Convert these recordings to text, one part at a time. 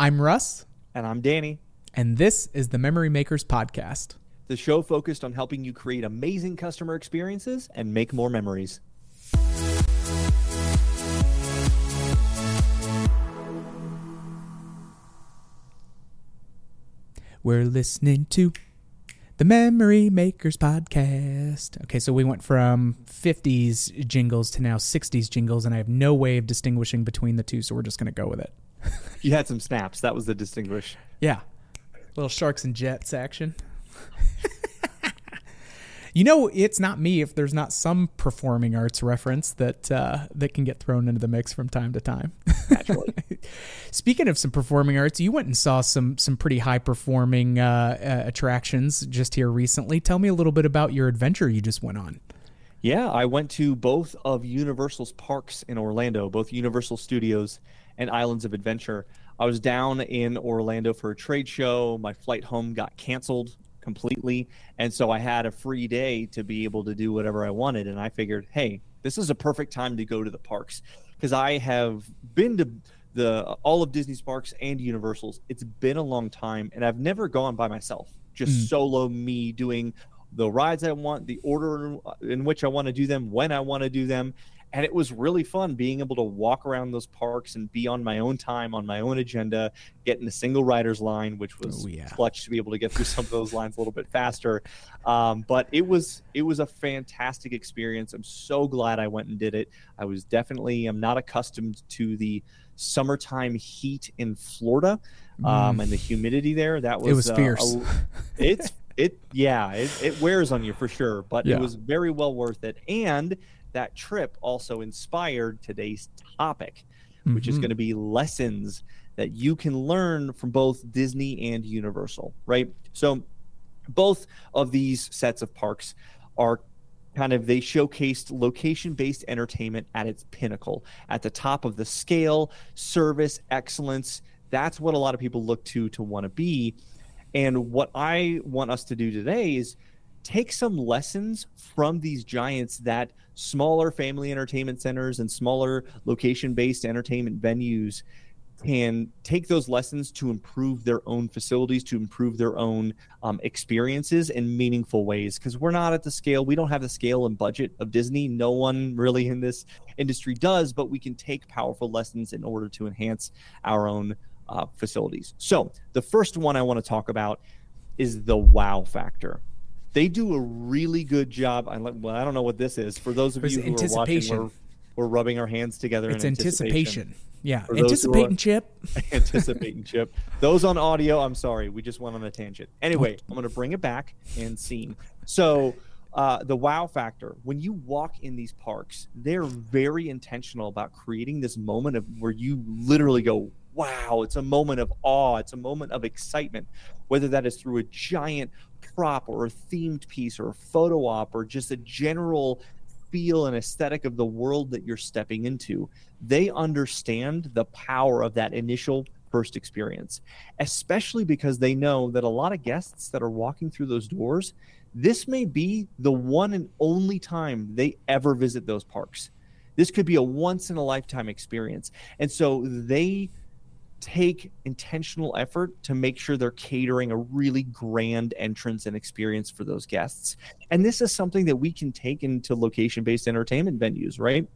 I'm Russ, And I'm Danny, and this is the Memory Makers Podcast. the show focused on helping you create amazing customer experiences and make more memories. We're listening to the Memory Makers Podcast. Okay, so we went from 50s jingles to now 60s jingles, and I have no way of distinguishing between the two, so we're just going to go with it. You had some snaps. That was the distinguish. Yeah. Little sharks and jets action. you know, it's not me if there's not some performing arts reference that uh, that can get thrown into the mix from time to time. Naturally. Speaking of some performing arts, you went and saw some some pretty high performing uh, uh, attractions just here recently. Tell me a little bit about your adventure you just went on. yeah, I went to both of Universal's parks in Orlando, both Universal Studios and Islands of Adventure. I was down in Orlando for a trade show. My flight home got canceled completely. And so I had a free day to be able to do whatever I wanted. And I figured, hey, this is a perfect time to go to the parks because I have been to the all of Disney's parks and Universal's. It's been a long time, and I've never gone by myself, just Mm. solo me doing the rides I want, the order in which I want to do them, when I want to do them. And it was really fun being able to walk around those parks and be on my own time, on my own agenda, get in a single rider's line, which was Oh, yeah. clutch to be able to get through some of those lines a little bit faster. Um, but it was it was a fantastic experience. I'm so glad I went and did it. I was definitely I'm not accustomed to the summertime heat in Florida um, and the humidity there. That was Mm. It was uh, a- fierce. it's it yeah it, it wears on you for sure but Yeah. it was very well worth it and that trip also inspired today's topic which is going to mm-hmm. be lessons that you can learn from both disney and universal right? So both of these sets of parks are kind of they showcased location based entertainment at its pinnacle at the top of the scale service excellence. That's what a lot of people look to to want to be. And what I want us to do today is take some lessons from these giants that smaller family entertainment centers and smaller location based entertainment venues can take those lessons to improve their own facilities, to improve their own um, experiences in meaningful ways. Because we're not at the scale, we don't have the scale and budget of Disney. No one really in this industry does, but we can take powerful lessons in order to enhance our own uh, facilities. So, the first one I want to talk about is the wow factor. They do a really good job. I, well, I don't know what this is. For those of you who are watching, we're, we're rubbing our hands together It's in anticipation. Yeah, For those are- anticipating chip. anticipating chip. Those on audio, I'm sorry, we just went on a tangent. Anyway, I'm going to bring it back and scene. So, uh, the wow factor. When you walk in these parks, they're very intentional about creating this moment of where you literally go, "Wow!" It's a moment of awe. It's a moment of excitement, whether that is through a giant prop or a themed piece or a photo op or just a general feel and aesthetic of the world that you're stepping into they understand the power of that initial first experience, especially because they know that a lot of guests that are walking through those doors, this may be the one and only time they ever visit those parks. This could be a once in a lifetime experience. And so they take intentional effort to make sure they're catering a really grand entrance and experience for those guests. And this is something that we can take into location based entertainment venues, right?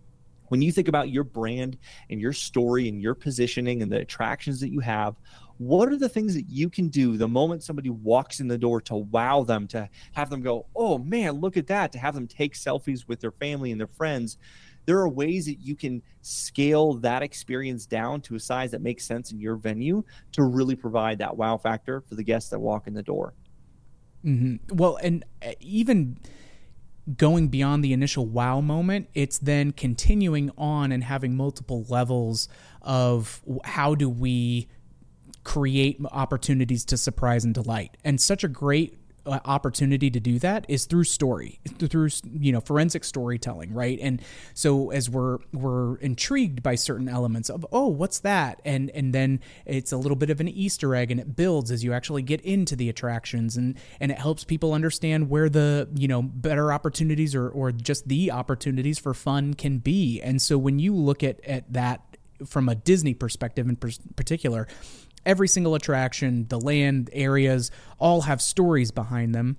when you think about your brand and your story and your positioning and the attractions that you have, what are the things that you can do the moment somebody walks in the door to wow them, to have them go, oh man, look at that, to have them take selfies with their family and their friends? There are ways that you can scale that experience down to a size that makes sense in your venue to really provide that wow factor for the guests that walk in the door. hmm Well, and uh, even going beyond the initial wow moment, it's then continuing on and having multiple levels of how do we create opportunities to surprise and delight. And such a great Uh, opportunity to do that is through story through you know forensic storytelling right? And so as we're we're intrigued by certain elements of oh what's that? And and then it's a little bit of an easter egg and it builds as you actually get into the attractions and and it helps people understand where the you know better opportunities or or just the opportunities for fun can be. And so when you look at at that from a Disney perspective in particular, every single attraction, the land areas, all have stories behind them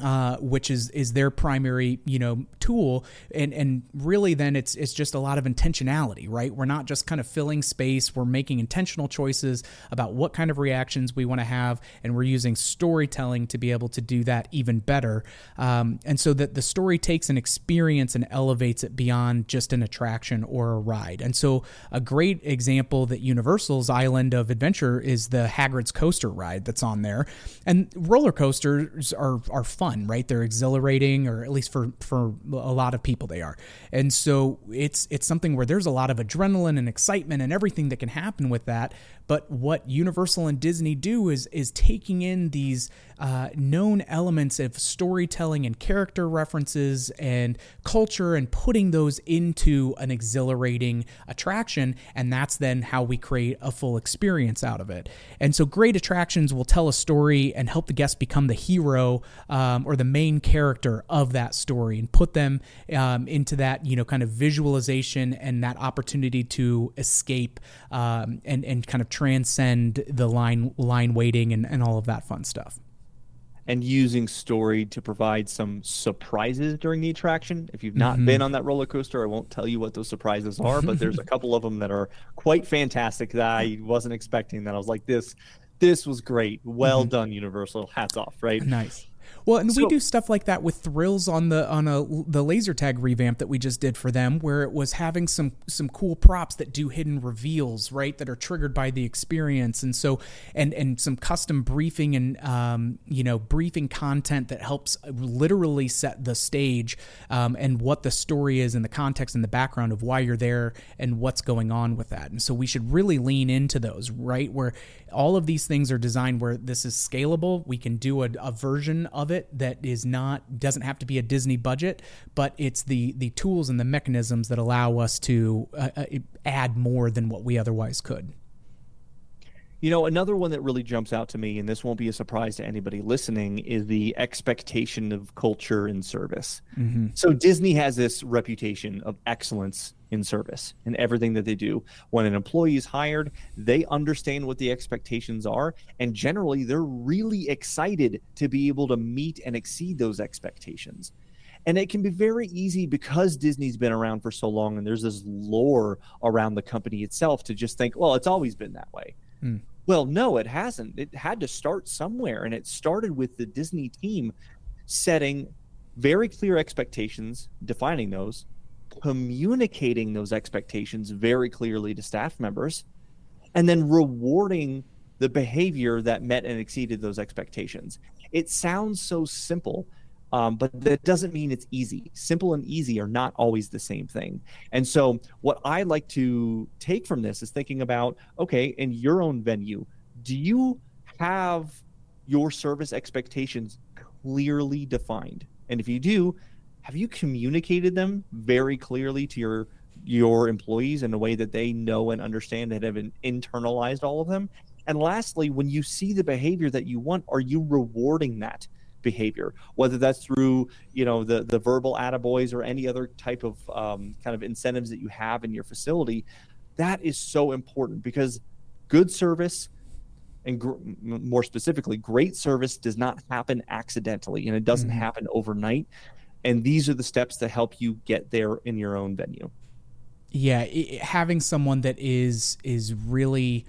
uh, which is is their primary you know tool. And and really then it's it's just a lot of intentionality right? We're not just kind of filling space. We're making intentional choices about what kind of reactions we want to have. And we're using storytelling to be able to do that even better. Um, and so that the story takes an experience and elevates it beyond just an attraction or a ride. And so a great example that Universal's Island of Adventure is the Hagrid's Coaster ride that's on there. And roller coasters are are fun, right? They're exhilarating, or at least for for a lot of people they are. And so it's it's something where there's a lot of adrenaline and excitement and everything that can happen with that. But what Universal and Disney do is is taking in these uh, known elements of storytelling and character references and culture and putting those into an exhilarating attraction, and that's then how we create a full experience out of it. And so, great attractions will tell a story and help the guest become the hero um, or the main character of that story, and put them um, into that you know kind of visualization and that opportunity to escape um, and and kind of transcend the line line waiting and, and all of that fun stuff and using story to provide some surprises during the attraction. If you've not mm-hmm. been on that roller coaster, I won't tell you what those surprises are, but there's a couple of them that are quite fantastic that I wasn't expecting. That I was like, this, this was great. Well mm-hmm. done, Universal. Hats off, right? Nice. Well, and so, we do stuff like that with thrills on the on a the laser tag revamp that we just did for them, where it was having some some cool props that do hidden reveals, right, that are triggered by the experience, and so and and some custom briefing and um, you know briefing content that helps literally set the stage um, and what the story is and the context and the background of why you're there and what's going on with that. And so we should really lean into those, right, where all of these things are designed where this is scalable. We can do a, a version of it that is not doesn't have to be a Disney budget, but it's the the tools and the mechanisms that allow us to uh, uh add more than what we otherwise could. You know, another one that really jumps out to me, and this won't be a surprise to anybody listening, is the expectation of culture and service. Mm-hmm. So Disney has this reputation of excellence in service in everything that they do. When an employee is hired, they understand what the expectations are, and generally they're really excited to be able to meet and exceed those expectations. And it can be very easy because Disney's been around for so long and there's this lore around the company itself to just think, well, it's always been that way. Mm. Well, no, it hasn't. It had to start somewhere, and it started with the Disney team setting very clear expectations, defining those, communicating those expectations very clearly to staff members, and then rewarding the behavior that met and exceeded those expectations. It sounds so simple, um, but that doesn't mean it's easy. Simple and easy are not always the same thing. And so, what I like to take from this is thinking about okay, in your own venue, do you have your service expectations clearly defined? And if you do, have you communicated them very clearly to your your employees in a way that they know and understand and have internalized all of them? And lastly, when you see the behavior that you want, are you rewarding that? behavior, whether that's through you know the the verbal attaboys or any other type of um, kind of incentives that you have in your facility. That is so important because good service and gr- more specifically, great service does not happen accidentally and it doesn't mm-hmm. happen overnight. And these are the steps that help you get there in your own venue. Yeah, it, having someone that is is really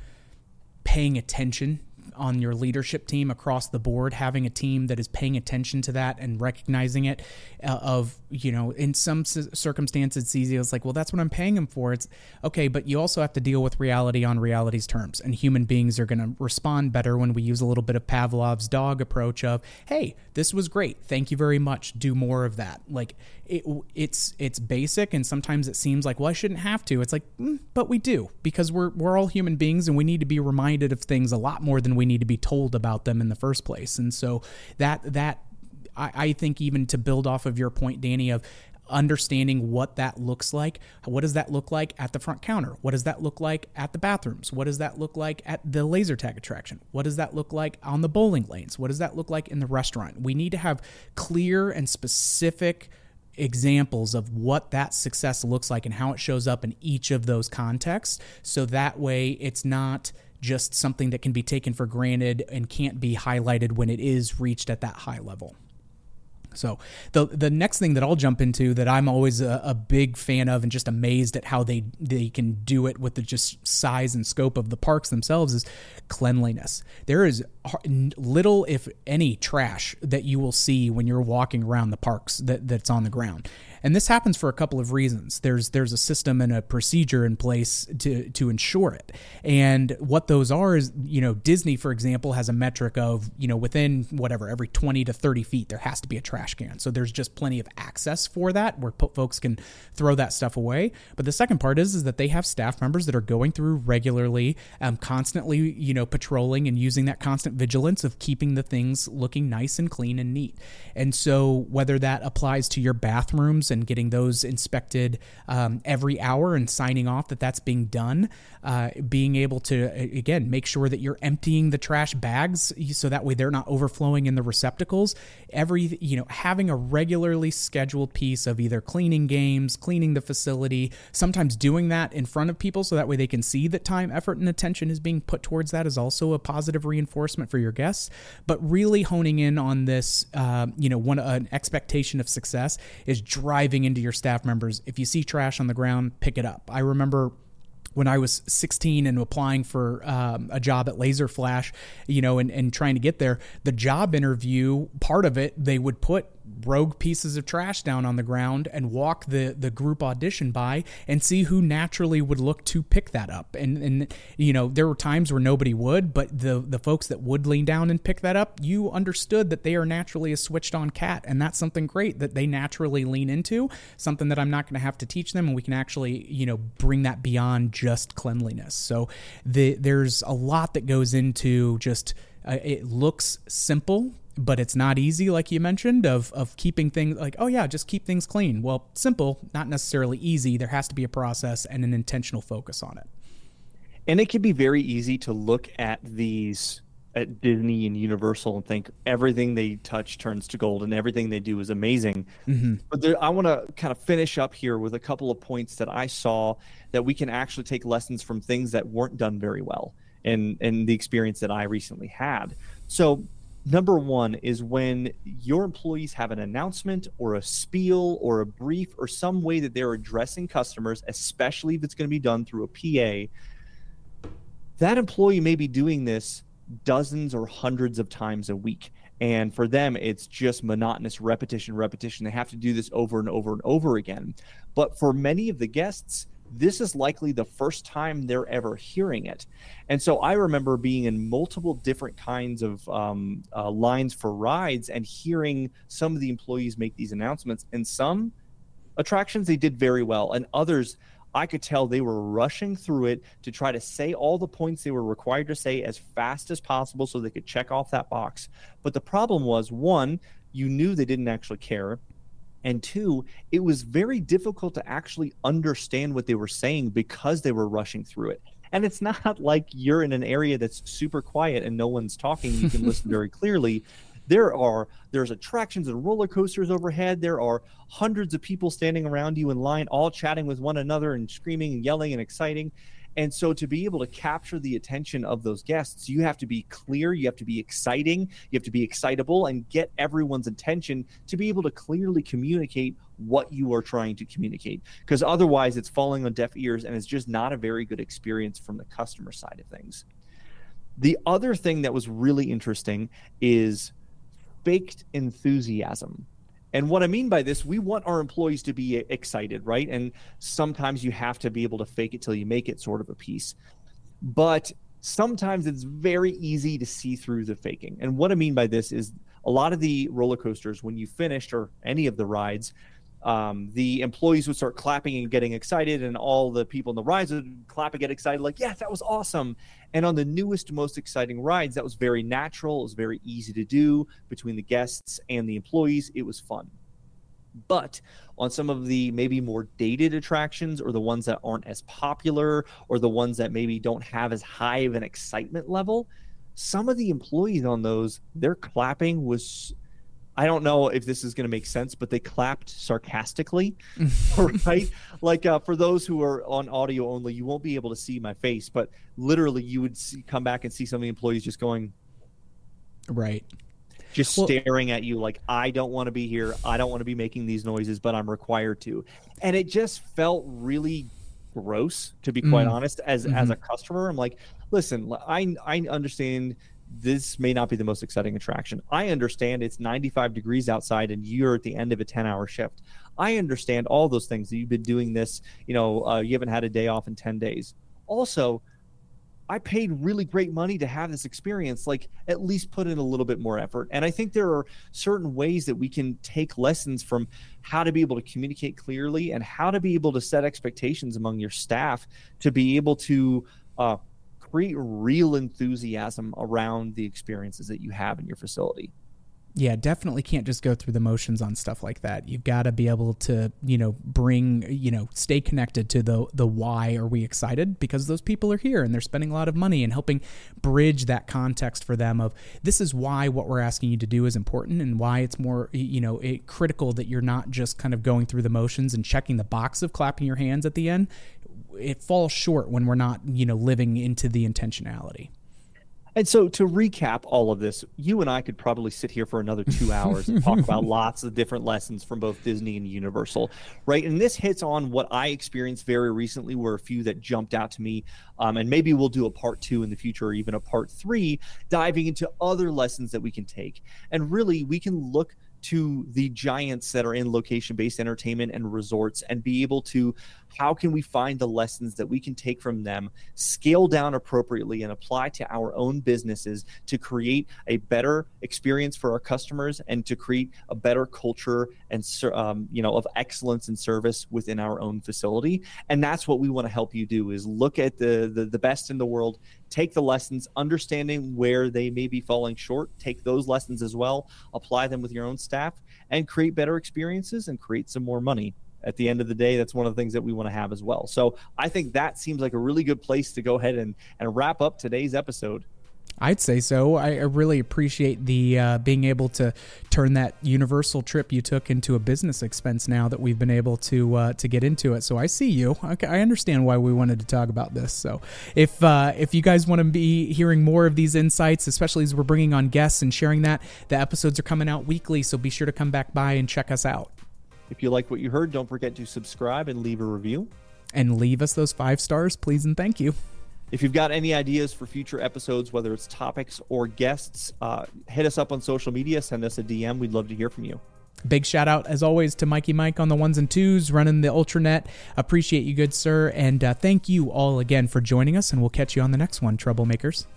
paying attention on your leadership team across the board, having a team that is paying attention to that and recognizing it. Uh, of you know, in some circumstances, it's easy. It's like, well, that's what I'm paying them for. It's okay, but you also have to deal with reality on reality's terms, and human beings are going to respond better when we use a little bit of Pavlov's dog approach of, hey, this was great, thank you very much, do more of that. Like it, it's it's basic, and sometimes it seems like, well, I shouldn't have to. It's like, mm, but we do because we're we're all human beings, and we need to be reminded of things a lot more than we need to be told about them in the first place. And so that that I, I think even to build off of your point, Danny, of understanding what that looks like. What does that look like at the front counter? What does that look like at the bathrooms? What does that look like at the laser tag attraction? What does that look like on the bowling lanes? What does that look like in the restaurant? We need to have clear and specific examples of what that success looks like and how it shows up in each of those contexts so that way it's not just something that can be taken for granted and can't be highlighted when it is reached at that high level. So the the next thing that I'll jump into that I'm always a, a, big fan of and just amazed at how they they can do it with the just size and scope of the parks themselves is cleanliness. There is little if any trash that you will see when you're walking around the parks that that's on the ground. And this happens for a couple of reasons. There's there's a system and a procedure in place to to ensure it. And what those are is, you know, Disney, for example, has a metric of, you know, within whatever, every 20 to 30 feet, there has to be a trash can. So there's just plenty of access for that where folks can throw that stuff away. But the second part is, is that they have staff members that are going through regularly, um, constantly, you know, patrolling and using that constant vigilance of keeping the things looking nice and clean and neat. And so whether that applies to your bathrooms and getting those inspected um, every hour and signing off that that's being done. Uh, being able to, again, make sure that you're emptying the trash bags so that way they're not overflowing in the receptacles. Every, you know, having a regularly scheduled piece of either cleaning games, cleaning the facility, sometimes doing that in front of people so that way they can see that time, effort, and attention is being put towards that is also a positive reinforcement for your guests. But really honing in on this, uh, you know, one an expectation of success is driving into your staff members. If you see trash on the ground, pick it up. I remember when I was 16 and applying for um, a job at Laser Flash, you know, and, and trying to get there, the job interview part of it, they would put rogue pieces of trash down on the ground and walk the the group audition by and see who naturally would look to pick that up. And and you know there were times where nobody would but the the folks that would lean down and pick that up you understood that they are naturally a switched on cat. And that's something great that they naturally lean into something that I'm not going to have to teach them. And we can actually you know bring that beyond just cleanliness. So the there's a lot that goes into just uh, it looks simple but it's not easy like you mentioned of of keeping things like oh yeah just keep things clean well simple not necessarily easy there has to be a process and an intentional focus on it and it can be very easy to look at these at Disney and Universal and think everything they touch turns to gold and everything they do is amazing. Mm-hmm. But there, I want to kind of finish up here with a couple of points that I saw that we can actually take lessons from things that weren't done very well and and the experience that I recently had. So number one is when your employees have an announcement or a spiel or a brief or some way that they're addressing customers, especially if it's going to be done through a PA, that employee may be doing this dozens or hundreds of times a week. And for them, it's just monotonous repetition, repetition. They have to do this over and over and over again. But for many of the guests, this is likely the first time they're ever hearing it. And so I remember being in multiple different kinds of um, uh, lines for rides and hearing some of the employees make these announcements. And some attractions they did very well, and others I could tell they were rushing through it to try to say all the points they were required to say as fast as possible so they could check off that box. But the problem was one, you knew they didn't actually care and two it was very difficult to actually understand what they were saying because they were rushing through it. And it's not like you're in an area that's super quiet and no one's talking you can listen very clearly. There are there's attractions and roller coasters overhead. There are hundreds of people standing around you in line all chatting with one another and screaming and yelling and exciting and so to be able to capture the attention of those guests, you have to be clear, you have to be exciting, you have to be excitable and get everyone's attention to be able to clearly communicate what you are trying to communicate. Because otherwise it's falling on deaf ears and it's just not a very good experience from the customer side of things. The other thing that was really interesting is faked enthusiasm. And what I mean by this, we want our employees to be excited, right? And sometimes you have to be able to fake it till you make it, sort of a piece. But sometimes it's very easy to see through the faking. And what I mean by this is a lot of the roller coasters, when you finished or any of the rides, um, the employees would start clapping and getting excited, and all the people in the rides would clap and get excited, like, yes, that was awesome. And on the newest, most exciting rides, that was very natural. It was very easy to do between the guests and the employees. It was fun. But on some of the maybe more dated attractions or the ones that aren't as popular or the ones that maybe don't have as high of an excitement level, some of the employees on those, their clapping was I don't know if this is going to make sense, but they clapped sarcastically, right? Like uh, for those who are on audio only, you won't be able to see my face, but literally you would see, come back and see some of the employees just going, right, just well, staring at you like I don't want to be here, I don't want to be making these noises, but I'm required to, and it just felt really gross to be quite mm, honest as mm-hmm. as a customer. I'm like listen i i understand this may not be the most exciting attraction. I understand it's 95 degrees outside and you're at the end of a 10 hour shift. I understand all those things that you've been doing this, you know, uh, you haven't had a day off in 10 days. Also, I paid really great money to have this experience. Like, at least put in a little bit more effort. And I think there are certain ways that we can take lessons from how to be able to communicate clearly and how to be able to set expectations among your staff to be able to uh, create real enthusiasm around the experiences that you have in your facility. Yeah, definitely can't just go through the motions on stuff like that. You've got to be able to, you know, bring, you know, stay connected to the the why are we excited because those people are here and they're spending a lot of money and helping bridge that context for them of this is why what we're asking you to do is important and why it's more, you know, it, critical that you're not just kind of going through the motions and checking the box of clapping your hands at the end it falls short when we're not you know living into the intentionality and so to recap all of this, you and I could probably sit here for another two hours and talk about lots of different lessons from both Disney and Universal, right? And this hits on what I experienced very recently were a few that jumped out to me. Um, and maybe we'll do a part two in the future or even a part three, diving into other lessons that we can take. And really, we can look to the giants that are in location based entertainment and resorts and be able to how can we find the lessons that we can take from them, scale down appropriately, and apply to our own businesses to create a better experience for our customers and to create a better culture and um, you know of excellence and service within our own facility? And that's what we want to help you do: is look at the, the the best in the world, take the lessons, understanding where they may be falling short, take those lessons as well, apply them with your own staff, and create better experiences and create some more money at the end of the day, that's one of the things that we want to have as well. So I think that seems like a really good place to go ahead and, and wrap up today's episode. I'd say so. I, really appreciate the uh, being able to turn that Universal trip you took into a business expense. Now that we've been able to uh, to get into it, so I see you. Okay, I understand why we wanted to talk about this. So if uh, if you guys want to be hearing more of these insights, especially as we're bringing on guests and sharing that, the episodes are coming out weekly. So be sure to come back by and check us out. If you like what you heard, don't forget to subscribe and leave a review. And leave us those five stars, please and thank you. If you've got any ideas for future episodes, whether it's topics or guests, uh, hit us up on social media, send us a DM. We'd love to hear from you. Big shout out, as always, to Mikey Mike on the ones and twos running the Ultranet. Appreciate you, good sir. And uh, thank you all again for joining us, and we'll catch you on the next one, Troublemakers.